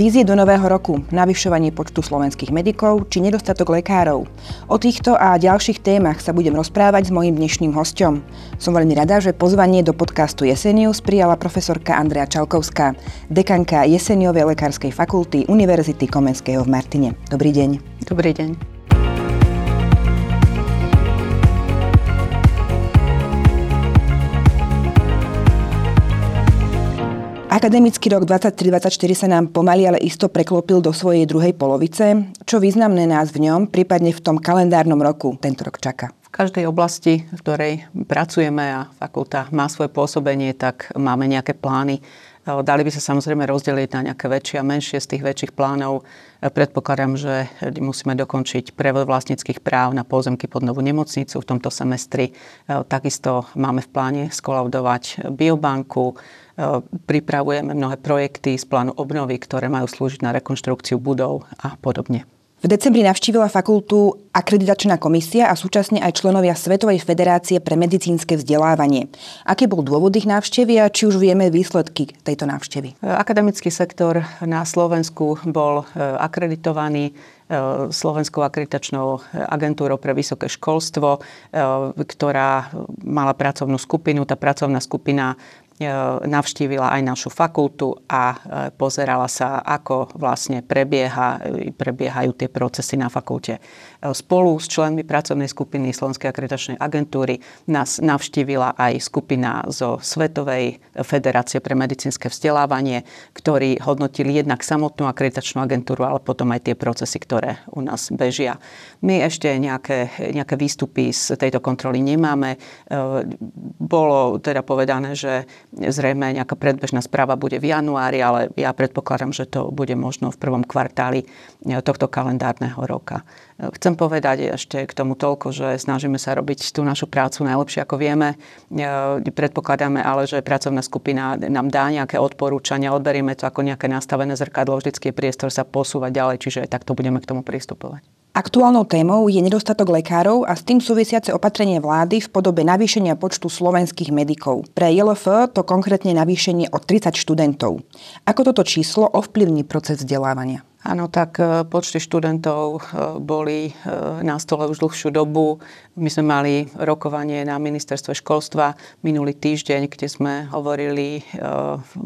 Vízie do nového roku, navyšovanie počtu slovenských medikov či nedostatok lekárov. O týchto a ďalších témach sa budem rozprávať s mojím dnešným hostom. Som veľmi rada, že pozvanie do podcastu Jesenius prijala profesorka Andrea Čalkovská, dekanka Jeseniovej lekárskej fakulty Univerzity Komenského v Martine. Dobrý deň. Dobrý deň. Akademický rok 23-24 sa nám pomaly, ale isto preklopil do svojej druhej polovice. Čo významné nás v ňom, prípadne v tom kalendárnom roku, tento rok čaká? V každej oblasti, v ktorej pracujeme a fakulta má svoje pôsobenie, tak máme nejaké plány. Dali by sa samozrejme rozdeliť na nejaké väčšie a menšie z tých väčších plánov. Predpokladám, že musíme dokončiť prevod vlastníckých práv na pozemky pod novú nemocnicu v tomto semestri. Takisto máme v pláne skolaudovať biobanku, pripravujeme mnohé projekty z plánu obnovy, ktoré majú slúžiť na rekonštrukciu budov a podobne. V decembri navštívila fakultu akreditačná komisia a súčasne aj členovia Svetovej federácie pre medicínske vzdelávanie. Aký bol dôvod ich návštevy a či už vieme výsledky tejto návštevy? Akademický sektor na Slovensku bol e, akreditovaný e, Slovenskou akreditačnou agentúrou pre vysoké školstvo, e, ktorá mala pracovnú skupinu. Tá pracovná skupina E, navštívila aj našu fakultu a e, pozerala sa, ako vlastne prebieha, e, prebiehajú tie procesy na fakulte. Spolu s členmi pracovnej skupiny Slovenskej akreditačnej agentúry nás navštívila aj skupina zo Svetovej federácie pre medicínske vzdelávanie, ktorí hodnotili jednak samotnú akreditačnú agentúru, ale potom aj tie procesy, ktoré u nás bežia. My ešte nejaké, nejaké výstupy z tejto kontroly nemáme. Bolo teda povedané, že Zrejme nejaká predbežná správa bude v januári, ale ja predpokladám, že to bude možno v prvom kvartáli e, tohto kalendárneho roka. Chcem povedať ešte k tomu toľko, že snažíme sa robiť tú našu prácu najlepšie, ako vieme. Predpokladáme ale, že pracovná skupina nám dá nejaké odporúčania, odberieme to ako nejaké nastavené zrkadlo, vždycky je priestor sa posúvať ďalej, čiže takto budeme k tomu pristupovať. Aktuálnou témou je nedostatok lekárov a s tým súvisiace opatrenie vlády v podobe navýšenia počtu slovenských medikov. Pre JLF to konkrétne navýšenie o 30 študentov. Ako toto číslo ovplyvní proces vzdelávania? Áno, tak e, počty študentov e, boli e, na stole už dlhšiu dobu. My sme mali rokovanie na ministerstve školstva minulý týždeň, kde sme hovorili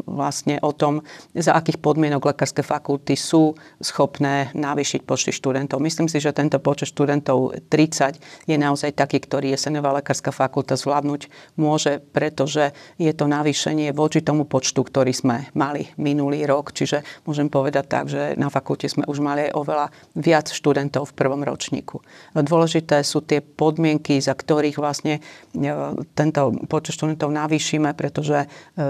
vlastne o tom, za akých podmienok lekárske fakulty sú schopné navýšiť počty študentov. Myslím si, že tento počet študentov 30 je naozaj taký, ktorý Jesenová lekárska fakulta zvládnuť môže, pretože je to navýšenie voči tomu počtu, ktorý sme mali minulý rok. Čiže môžem povedať tak, že na fakulte fakulte sme už mali aj oveľa viac študentov v prvom ročníku. Dôležité sú tie podmienky, za ktorých vlastne e, tento počet študentov navýšime, pretože e,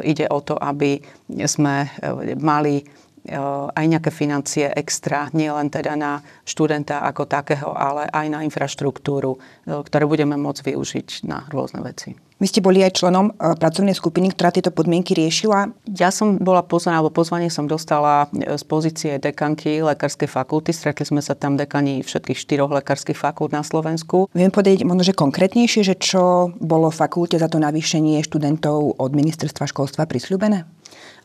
ide o to, aby sme e, mali aj nejaké financie extra, nielen teda na študenta ako takého, ale aj na infraštruktúru, ktoré budeme môcť využiť na rôzne veci. Vy ste boli aj členom pracovnej skupiny, ktorá tieto podmienky riešila? Ja som bola pozvaná, alebo pozvanie som dostala e, z pozície dekanky lekárskej fakulty. Stretli sme sa tam dekani všetkých štyroch lekárskych fakult na Slovensku. Viem povedať možno, že konkrétnejšie, že čo bolo fakulte za to navýšenie študentov od ministerstva školstva prisľúbené?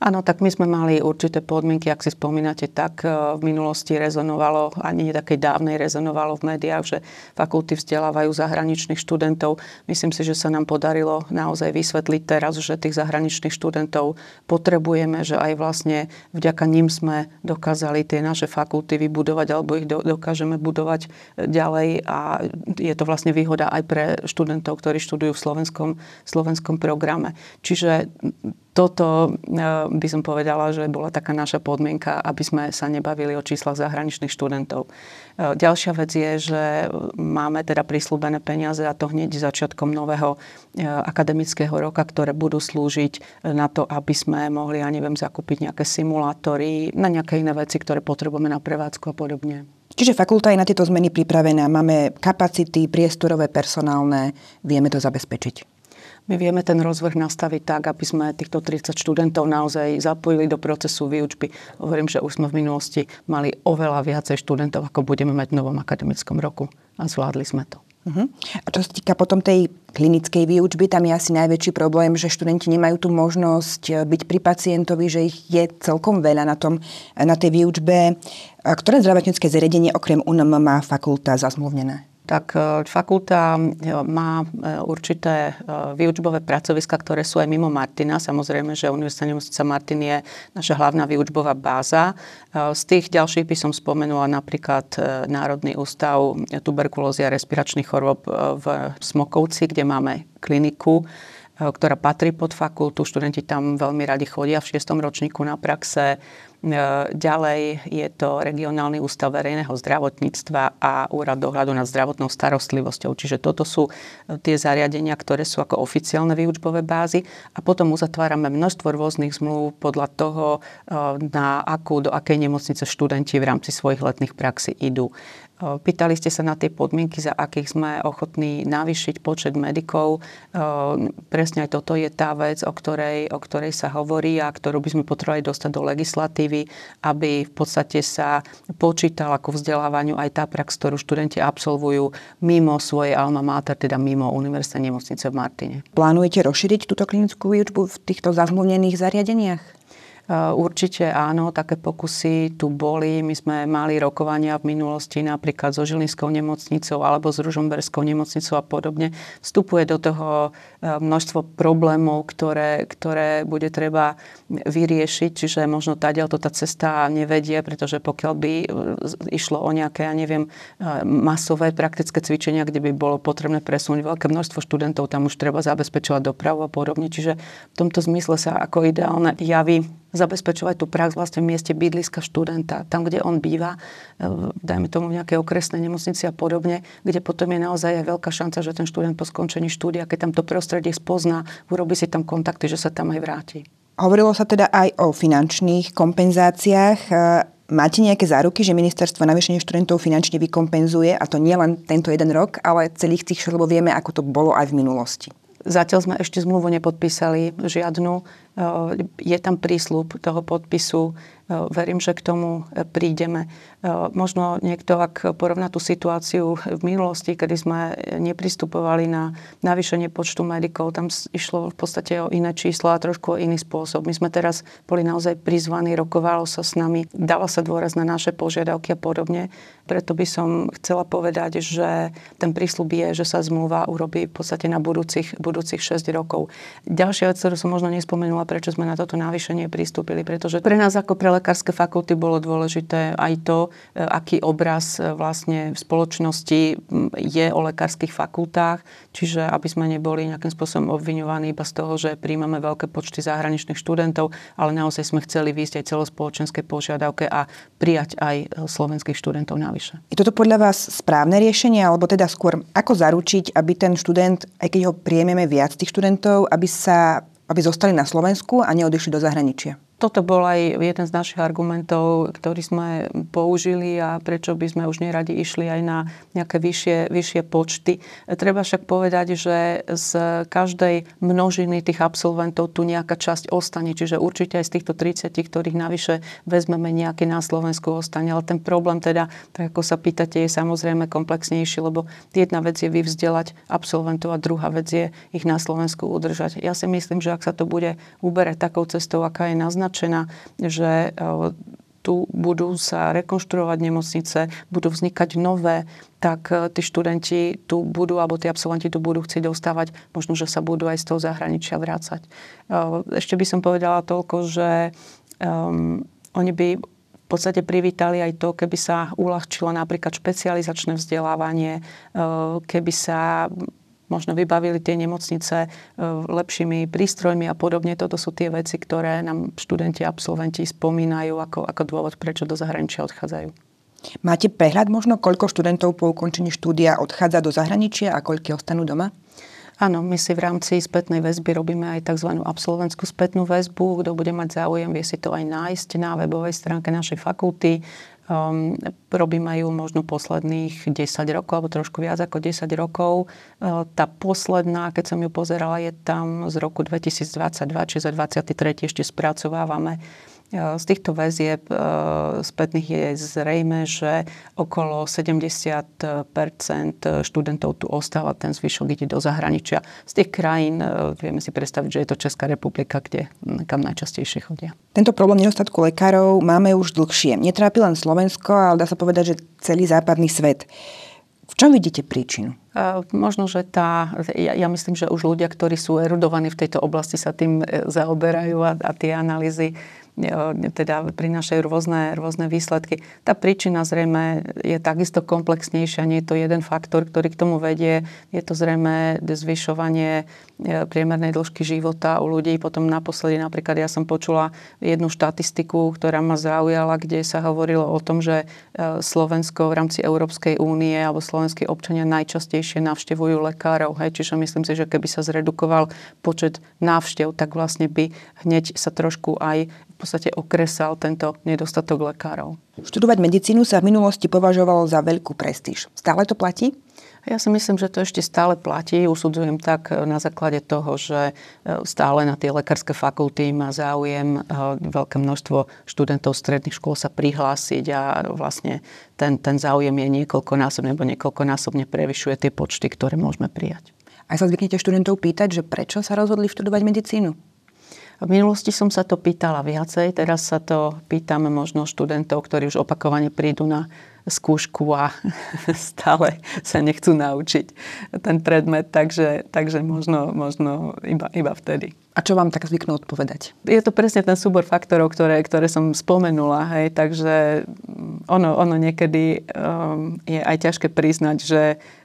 Áno, tak my sme mali určité podmienky, ak si spomínate, tak e, v minulosti rezonovalo, ani nie takej dávnej rezonovalo v médiách, že fakulty vzdelávajú zahraničných študentov. Myslím si, že sa nám podarilo naozaj vysvetliť teraz, že tých zahraničných študentov potrebujeme, že aj vlastne vďaka ním sme dokázali tie naše fakulty vybudovať alebo ich dokážeme budovať e, ďalej a je to vlastne výhoda aj pre študentov, ktorí študujú v slovenskom, slovenskom programe. Čiže toto e, by som povedala, že bola taká naša podmienka, aby sme sa nebavili o číslach zahraničných študentov. E, ďalšia vec je, že máme teda prislúbené peniaze a to hneď začiatkom nového e, akademického roka, ktoré budú slúžiť na to, aby sme mohli, ja neviem, zakúpiť nejaké simulátory, na nejaké iné veci, ktoré potrebujeme na prevádzku a podobne. Čiže fakulta je na tieto zmeny pripravená. Máme kapacity, priestorové, personálne, vieme to zabezpečiť. My vieme ten rozvrh nastaviť tak, aby sme týchto 30 študentov naozaj zapojili do procesu výučby. Hovorím, že už sme v minulosti mali oveľa viacej študentov, ako budeme mať v novom akademickom roku. A zvládli sme to. Uh-huh. A čo sa týka potom tej klinickej výučby, tam je asi najväčší problém, že študenti nemajú tú možnosť eh, byť pri pacientovi, že ich je celkom veľa na, tom, na tej výučbe. Ktoré zdravotnícke zariadenie okrem UNM má fakulta zazmluvnené? Tak e, fakulta e, má e, určité výučbové pracoviska, ktoré sú aj mimo Martina. Samozrejme, že Univerzita nemocnica Martin je naša hlavná výučbová báza. Z tých ďalších by som spomenula napríklad Národný ústav tuberkulózy a respiračných chorób v Smokovci, kde máme kliniku, ktorá patrí pod fakultu. Študenti tam veľmi radi chodia v šiestom ročníku na praxe. E, ďalej je to regionálny ústav verejného zdravotníctva a úrad dohľadu nad zdravotnou starostlivosťou. Čiže toto sú e, tie zariadenia, ktoré sú ako oficiálne výučbové bázy a potom uzatvárame množstvo rôznych zmluv podľa toho, e, na akú, do akej nemocnice študenti v rámci svojich letných praxí idú. Pýtali ste sa na tie podmienky, za akých sme ochotní navýšiť počet medikov. Presne aj toto je tá vec, o ktorej, o ktorej sa hovorí a ktorú by sme potrebovali dostať do legislatívy, aby v podstate sa počítal ako vzdelávaniu aj tá prax, ktorú študenti absolvujú mimo svojej alma mater, teda mimo univerzitnej nemocnice v Martine. Plánujete rozšíriť túto klinickú výučbu v týchto zazmluvnených zariadeniach? Určite áno, také pokusy tu boli. My sme mali rokovania v minulosti napríklad so Žilinskou nemocnicou alebo s Ružomberskou nemocnicou a podobne. Vstupuje do toho e, množstvo problémov, ktoré, ktoré bude treba vyriešiť, čiže možno tadiaľ to tá cesta nevedie, pretože pokiaľ by e, išlo o nejaké, ja neviem, masové praktické cvičenia, kde by bolo potrebné presunúť veľké množstvo študentov, tam už treba zabezpečovať dopravu a podobne. Čiže v tomto zmysle sa ako ideálne javí zabezpečovať tú prax vlastne v mieste bydliska študenta, tam, kde on býva, e, dajme tomu v nejakej okresnej nemocnici a podobne, kde potom je naozaj aj veľká šanca, že ten študent po skončení štúdia, keď tam to prostredie spozná, urobí si tam kontakty, že sa tam aj vráti. Hovorilo sa teda aj o finančných kompenzáciách. E, máte nejaké záruky, že ministerstvo navýšenie študentov finančne vykompenzuje, a to nie len tento jeden rok, ale celých tých, lebo vieme, ako to bolo aj v minulosti? Zatiaľ sme ešte zmluvu nepodpísali žiadnu. Je tam prísľub toho podpisu verím, že k tomu eh, prídeme. Možno niekto, ak porovná tú situáciu v minulosti, kedy sme nepristupovali na navýšenie počtu medikov, tam išlo v podstate o iné čísla a trošku o iný spôsob. My sme teraz boli naozaj prizvaní, rokovalo sa s nami, dala sa dôraz na naše požiadavky a podobne. Preto by som chcela povedať, že ten prísľub je, že sa zmluva urobí v podstate na budúcich, budúcich 6 rokov. Ďalšia vec, ktorú som možno nespomenula, prečo sme na toto navýšenie pristúpili, pretože pre nás ako pre lekárske fakulty bolo dôležité aj to, e, aký obraz e, vlastne v spoločnosti je o lekárskych fakultách, čiže aby sme neboli nejakým spôsobom obviňovaní iba z toho, že príjmame veľké počty zahraničných študentov, ale naozaj sme chceli výjsť aj celospoločenskej požiadavke a prijať aj e, slovenských študentov navyše. Je toto podľa vás správne riešenie, alebo teda skôr ako zaručiť, aby ten študent, aj keď ho príjmeme viac tých študentov, aby sa aby zostali na Slovensku a neodišli do zahraničia? Toto bol aj jeden z našich argumentov, ktorý sme použili a prečo by sme už neradi išli aj na nejaké vyššie, vyššie počty. Treba však povedať, že z každej množiny tých absolventov tu nejaká časť ostane, čiže určite aj z týchto 30, ktorých navyše vezmeme nejaký na Slovensku ostane. Ale ten problém teda, tak ako sa pýtate, je samozrejme komplexnejší, lebo jedna vec je vyvzdelať absolventov a druhá vec je ich na Slovensku udržať. Ja si myslím, že ak sa to bude uberať takou cestou, aká je naznačená, naznačená, že e, tu budú sa rekonštruovať nemocnice, budú vznikať nové, tak e, tí študenti tu budú, alebo tí absolventi tu budú chcieť dostávať, možno, že sa budú aj z toho zahraničia vrácať. E, ešte by som povedala toľko, že um, oni by v podstate privítali aj to, keby sa uľahčilo napríklad špecializačné vzdelávanie, keby sa možno vybavili tie nemocnice e, lepšími prístrojmi a podobne. Toto sú tie veci, ktoré nám študenti, absolventi spomínajú ako, ako dôvod, prečo do zahraničia odchádzajú. Máte prehľad možno, koľko študentov po ukončení štúdia odchádza do zahraničia a koľko ostanú doma? Áno, my si v rámci spätnej väzby robíme aj tzv. absolventskú spätnú väzbu. Kto bude mať záujem, vie si to aj nájsť na webovej stránke našej fakulty. Um, robíme ju možno posledných 10 rokov, alebo trošku viac ako 10 rokov. Uh, tá posledná, keď som ju pozerala, je tam z roku 2022, čiže za 23. ešte spracovávame Z týchto väzieb spätných je zrejme, že okolo 70% študentov tu ostáva, ten zvyšok ide do zahraničia. Z tých krajín vieme si predstaviť, že je to Česká republika, kde kam najčastejšie chodia. Tento problém nedostatku lekárov máme už dlhšie. Netrápi len Slovensko, ale dá sa povedať, že celý západný svet. V čom vidíte príčinu? Možno, že tá, ja, ja myslím, že už ľudia, ktorí sú erudovaní v tejto oblasti, sa tým e, zaoberajú a, a tie analýzy teda prinášajú rôzne, rôzne výsledky. Tá príčina zrejme je takisto komplexnejšia, nie je to jeden faktor, ktorý k tomu vedie. Je to zrejme zvyšovanie e, priemernej dĺžky života u ľudí. Potom naposledy napríklad ja som počula jednu štatistiku, ktorá ma zaujala, kde sa hovorilo o tom, že e, Slovensko v rámci Európskej únie alebo slovenskí občania najčastejšie navštevujú lekárov. Hej. Čiže myslím si, že keby sa zredukoval počet návštev, tak vlastne by hneď sa trošku aj podstate okresal tento nedostatok lekárov. Študovať medicínu sa v minulosti považovalo za veľkú prestíž. Stále to platí? Ja si myslím, že to ešte stále platí. Usudzujem tak na základe toho, že e, stále na tie lekárske fakulty má záujem e, veľké množstvo študentov stredných škôl sa prihlásiť a vlastne ten, ten záujem je niekoľkonásobne alebo niekoľkonásobne prevyšuje tie počty, ktoré môžeme prijať. A sa zvyknete študentov pýtať, že prečo sa rozhodli študovať medicínu? V minulosti som sa to pýtala viacej, teraz sa to pýtame možno študentov, ktorí už opakovane prídu na skúšku a stále sa nechcú naučiť ten predmet, takže, takže možno, možno iba, iba vtedy. A čo vám tak zvyknú odpovedať? Je to presne ten súbor faktorov, ktoré, ktoré som spomenula, hej, takže ono, ono niekedy um, je aj ťažké priznať, že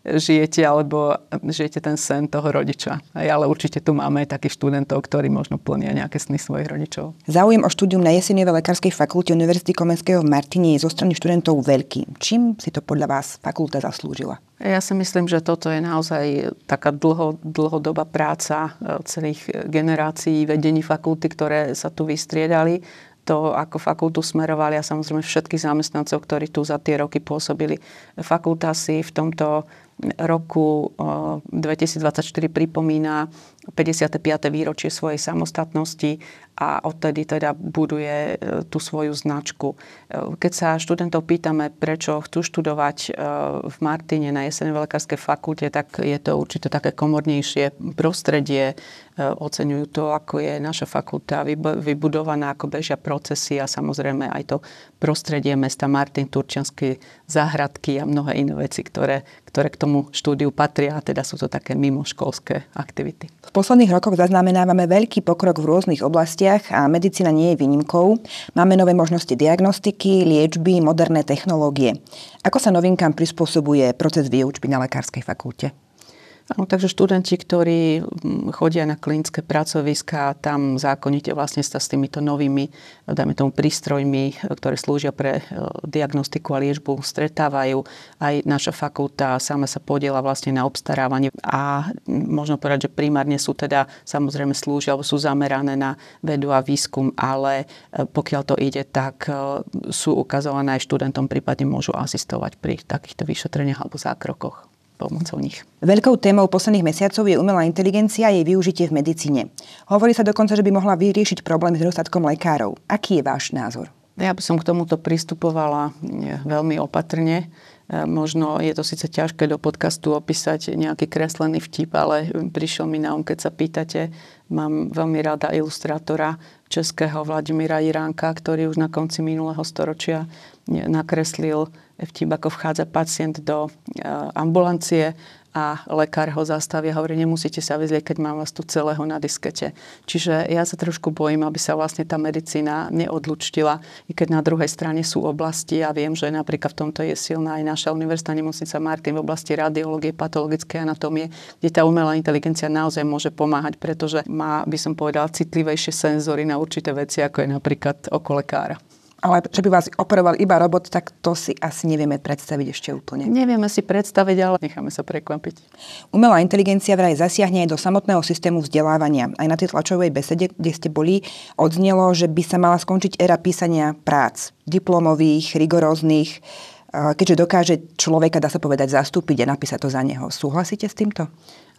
žijete alebo žijete ten sen toho rodiča. Hej, ale určite tu máme aj takých študentov, ktorí možno plnia nejaké sny svojich rodičov. Záujem o štúdium na Jesenievej lekárskej fakulte Univerzity Komenského v Martine je zo strany študentov veľký. Čím si to podľa vás fakulta zaslúžila? Ja si myslím, že toto je naozaj taká dlho, dlhodobá práca e, celých generácií vedení fakulty, ktoré sa tu vystriedali to ako fakultu smerovali a samozrejme všetkých zamestnancov, ktorí tu za tie roky pôsobili. Fakulta si v tomto roku 2024 pripomína 55. výročie svojej samostatnosti a odtedy teda buduje e, tú svoju značku. E, keď sa študentov pýtame, prečo chcú študovať e, v Martine na jesenej lekárskej fakulte, tak je to určite také komornejšie prostredie. Oceňujú to, ako je naša fakulta vybudovaná, ako bežia procesy a samozrejme aj to prostredie mesta Martin, Turčianskej záhradky a mnohé iné veci, ktoré, ktoré k tomu štúdiu patria a teda sú to také mimoškolské aktivity. Posledných rokoch zaznamenávame veľký pokrok v rôznych oblastiach a medicína nie je výnimkou. Máme nové možnosti diagnostiky, liečby, moderné technológie. Ako sa novinkám prispôsobuje proces výučby na lekárskej fakulte? Áno, takže študenti, ktorí mm, chodia na klinické pracoviská, tam zákonite vlastne sa s týmito novými, dajme tomu, prístrojmi, ktoré slúžia pre e, diagnostiku a liečbu, stretávajú. Aj naša fakulta sama sa podiela vlastne na obstarávanie a možno povedať, že primárne sú teda samozrejme slúžia alebo sú zamerané na vedu a výskum, ale e, pokiaľ to ide, tak e, sú ukazované aj študentom, prípadne môžu asistovať pri takýchto vyšetreniach alebo zákrokoch pomocou nich. Veľkou témou posledných mesiacov je umelá inteligencia a jej využitie v medicíne. Hovorí sa dokonca, že by mohla vyriešiť problém s nedostatkom lekárov. Aký je váš názor? Ja by som k tomuto pristupovala veľmi opatrne. E, možno je to síce ťažké do podcastu opísať nejaký kreslený vtip, ale prišiel mi na um, keď sa pýtate. Mám veľmi rada ilustrátora českého Vladimíra Iránka, ktorý už na konci minulého storočia nakreslil vtip, ako vchádza pacient do e, ambulancie a lekár ho zastavia a hovorí, nemusíte sa vyzlieť, keď mám vás tu celého na diskete. Čiže ja sa trošku bojím, aby sa vlastne tá medicína neodlučtila, i keď na druhej strane sú oblasti a viem, že napríklad v tomto je silná aj naša univerzita nemocnica Martin v oblasti radiológie, patologickej anatómie, kde tá umelá inteligencia naozaj môže pomáhať, pretože má, by som povedala, citlivejšie senzory na určité veci, ako je napríklad oko lekára ale že by vás operoval iba robot, tak to si asi nevieme predstaviť ešte úplne. Nevieme si predstaviť, ale necháme sa prekvapiť. Umelá inteligencia vraj zasiahne aj do samotného systému vzdelávania. Aj na tej tlačovej besede, kde ste boli, odznelo, že by sa mala skončiť éra písania prác, diplomových, rigoróznych, keďže dokáže človeka, dá sa povedať, zastúpiť a napísať to za neho. Súhlasíte s týmto?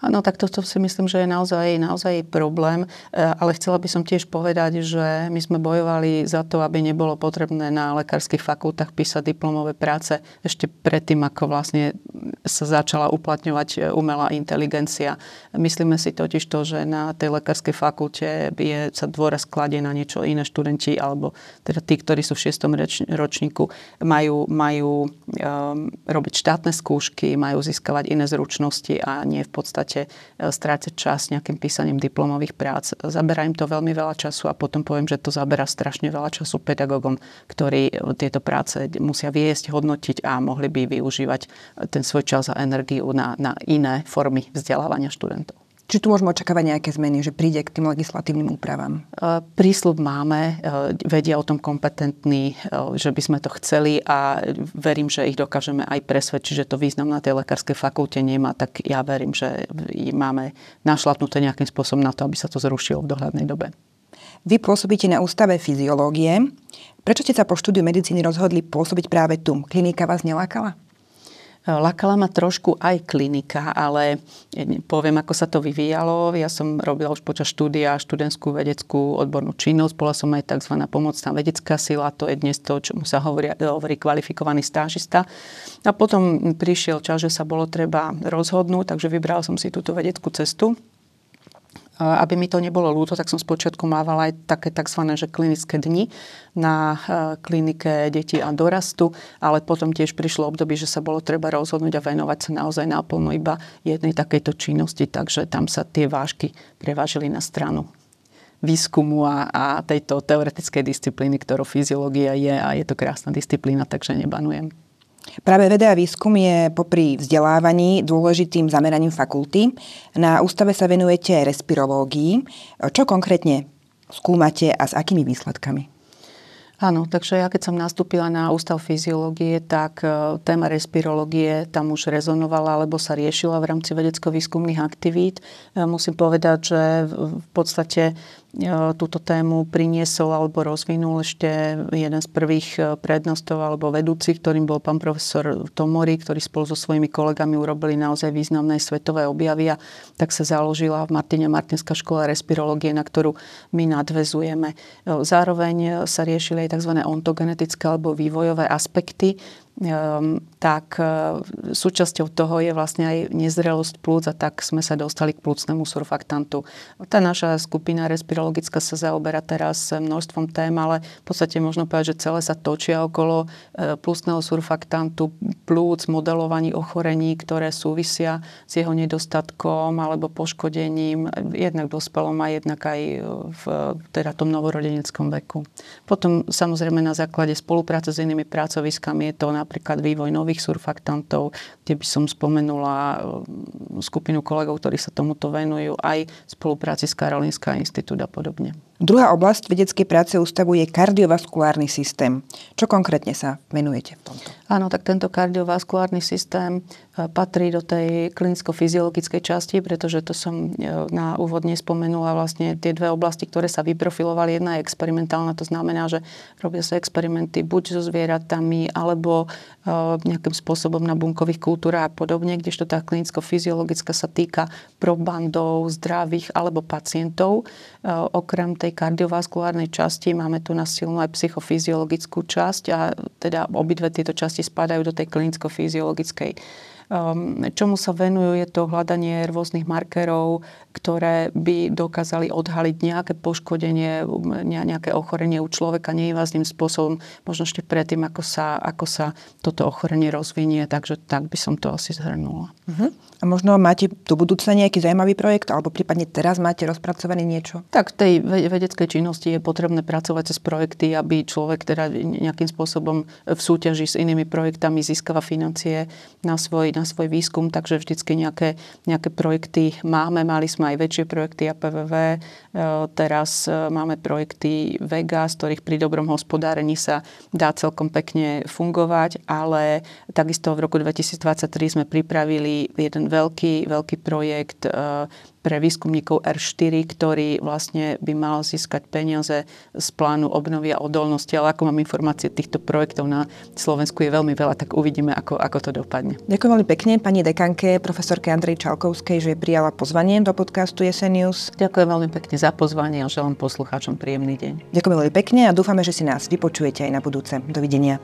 Áno, tak toto si myslím, že je naozaj, naozaj problém, e, ale chcela by som tiež povedať, že my sme bojovali za to, aby nebolo potrebné na lekárskych fakultách písať diplomové práce ešte predtým, ako vlastne sa začala uplatňovať e, umelá inteligencia. Myslíme si totiž to, že na tej lekárskej fakulte je, sa dôraz kladie na niečo iné študenti, alebo teda tí, ktorí sú v šiestom ročníku, majú, majú um, robiť štátne skúšky, majú získavať iné zručnosti a nie v podstate podstate e, strácať čas nejakým písaním diplomových prác. Zabera im to veľmi veľa času a potom poviem, že to zabera strašne veľa času pedagógom, ktorí e, tieto práce musia viesť, hodnotiť a mohli by využívať e, ten svoj čas a energiu na, na iné formy vzdelávania študentov. Či tu môžeme očakávať nejaké zmeny, že príde k tým legislatívnym úpravám? E, prísľub máme, e, vedia o tom kompetentní, e, že by sme to chceli a verím, že ich dokážeme aj presvedčiť, že to význam na tej lekárskej fakulte nemá, tak ja verím, že máme našlapnuté nejakým spôsobom na to, aby sa to zrušilo v dohľadnej dobe. Vy pôsobíte na ústave fyziológie. Prečo ste sa po štúdiu medicíny rozhodli pôsobiť práve tu? Klinika vás nelákala? Lakala ma trošku aj klinika, ale poviem, ako sa to vyvíjalo. Ja som robila už počas štúdia študentskú vedeckú odbornú činnosť. Bola som aj tzv. pomocná vedecká sila. To je dnes to, čomu sa hovorí, hovorí kvalifikovaný stážista. A potom prišiel čas, že sa bolo treba rozhodnúť, takže vybral som si túto vedeckú cestu aby mi to nebolo ľúto, tak som spočiatku mávala aj také tzv. Že klinické dni na e, klinike detí a dorastu, ale potom tiež prišlo obdobie, že sa bolo treba rozhodnúť a venovať sa naozaj naplno iba jednej takejto činnosti, takže tam sa tie vážky prevážili na stranu výskumu a, a tejto teoretickej disciplíny, ktorou fyziológia je a je to krásna disciplína, takže nebanujem. Práve veda a výskum je popri vzdelávaní dôležitým zameraním fakulty. Na ústave sa venujete respirológii. Čo konkrétne skúmate a s akými výsledkami? Áno, takže ja keď som nastúpila na ústav fyziológie, tak e, téma respirológie tam už rezonovala alebo sa riešila v rámci vedecko-výskumných aktivít. E, musím povedať, že v podstate túto tému priniesol alebo rozvinul ešte jeden z prvých e, prednostov alebo vedúcich, ktorým bol pán profesor Tomori, ktorý spolu so svojimi kolegami urobili naozaj významné svetové objavy a tak sa založila v Martine Martinská škola respirológie, na ktorú my nadvezujeme. E, zároveň sa riešili aj tzv. ontogenetické alebo vývojové aspekty tak e, súčasťou toho je vlastne aj nezrelosť plúc a tak sme sa dostali k plúcnemu surfaktantu. Tá naša skupina respirologická sa zaoberá teraz množstvom tém, ale v podstate možno povedať, že celé sa točia okolo e, plúcneho surfaktantu, plúc, modelovaní ochorení, ktoré súvisia s jeho nedostatkom alebo poškodením jednak dospelom a jednak aj v teda tom novorodeneckom veku. Potom samozrejme na základe spolupráce s inými pracoviskami je to napríklad vývoj nových surfaktantov, kde by som spomenula um, skupinu kolegov, ktorí sa tomuto venujú, aj v spolupráci s Karolinská institút a podobne. Druhá oblasť vedeckej práce ústavu je kardiovaskulárny systém. Čo konkrétne sa venujete v tomto? Áno, tak tento kardiovaskulárny systém e, patrí do tej klinicko-fyziologickej časti, pretože to som e, na úvodne spomenula vlastne tie dve oblasti, ktoré sa vyprofilovali. Jedna je experimentálna, to znamená, že robia sa experimenty buď so zvieratami, alebo e, nejakým spôsobom na bunkových kultúrach a podobne, kdežto tá klinicko-fyziologická sa týka probandov, zdravých alebo pacientov. Okrem tej tej kardiovaskulárnej časti. Máme tu na silnú aj psychofyziologickú časť a teda obidve tieto časti spadajú do tej klinicko-fyziologickej čomu sa venujú, je to hľadanie rôznych markerov, ktoré by dokázali odhaliť nejaké poškodenie, nejaké ochorenie u človeka neinvázným spôsobom, možno ešte predtým, ako sa, ako sa toto ochorenie rozvinie. Takže tak by som to asi zhrnula. Uh-huh. A možno máte do budúcna nejaký zaujímavý projekt, alebo prípadne teraz máte rozpracovaný niečo? Tak v tej vedeckej činnosti je potrebné pracovať cez projekty, aby človek teda nejakým spôsobom v súťaži s inými projektami získava financie na svoj na svoj výskum, takže vždycky nejaké, nejaké projekty máme. Mali sme aj väčšie projekty APVV, e, teraz e, máme projekty Vega, z ktorých pri dobrom hospodárení sa dá celkom pekne fungovať, ale takisto v roku 2023 sme pripravili jeden veľký, veľký projekt pre výskumníkov R4, ktorý vlastne by mal získať peniaze z plánu obnovy a odolnosti, ale ako mám informácie týchto projektov na Slovensku je veľmi veľa, tak uvidíme, ako, ako to dopadne. Ďakujem veľmi pekne pani dekanke, profesorke Andrej Čalkovskej, že prijala pozvanie do podcastu Jesenius. Ďakujem veľmi pekne za pozvanie a želám poslucháčom príjemný deň. Ďakujem veľmi pekne a dúfame, že si nás vypočujete aj na budúce. Dovidenia.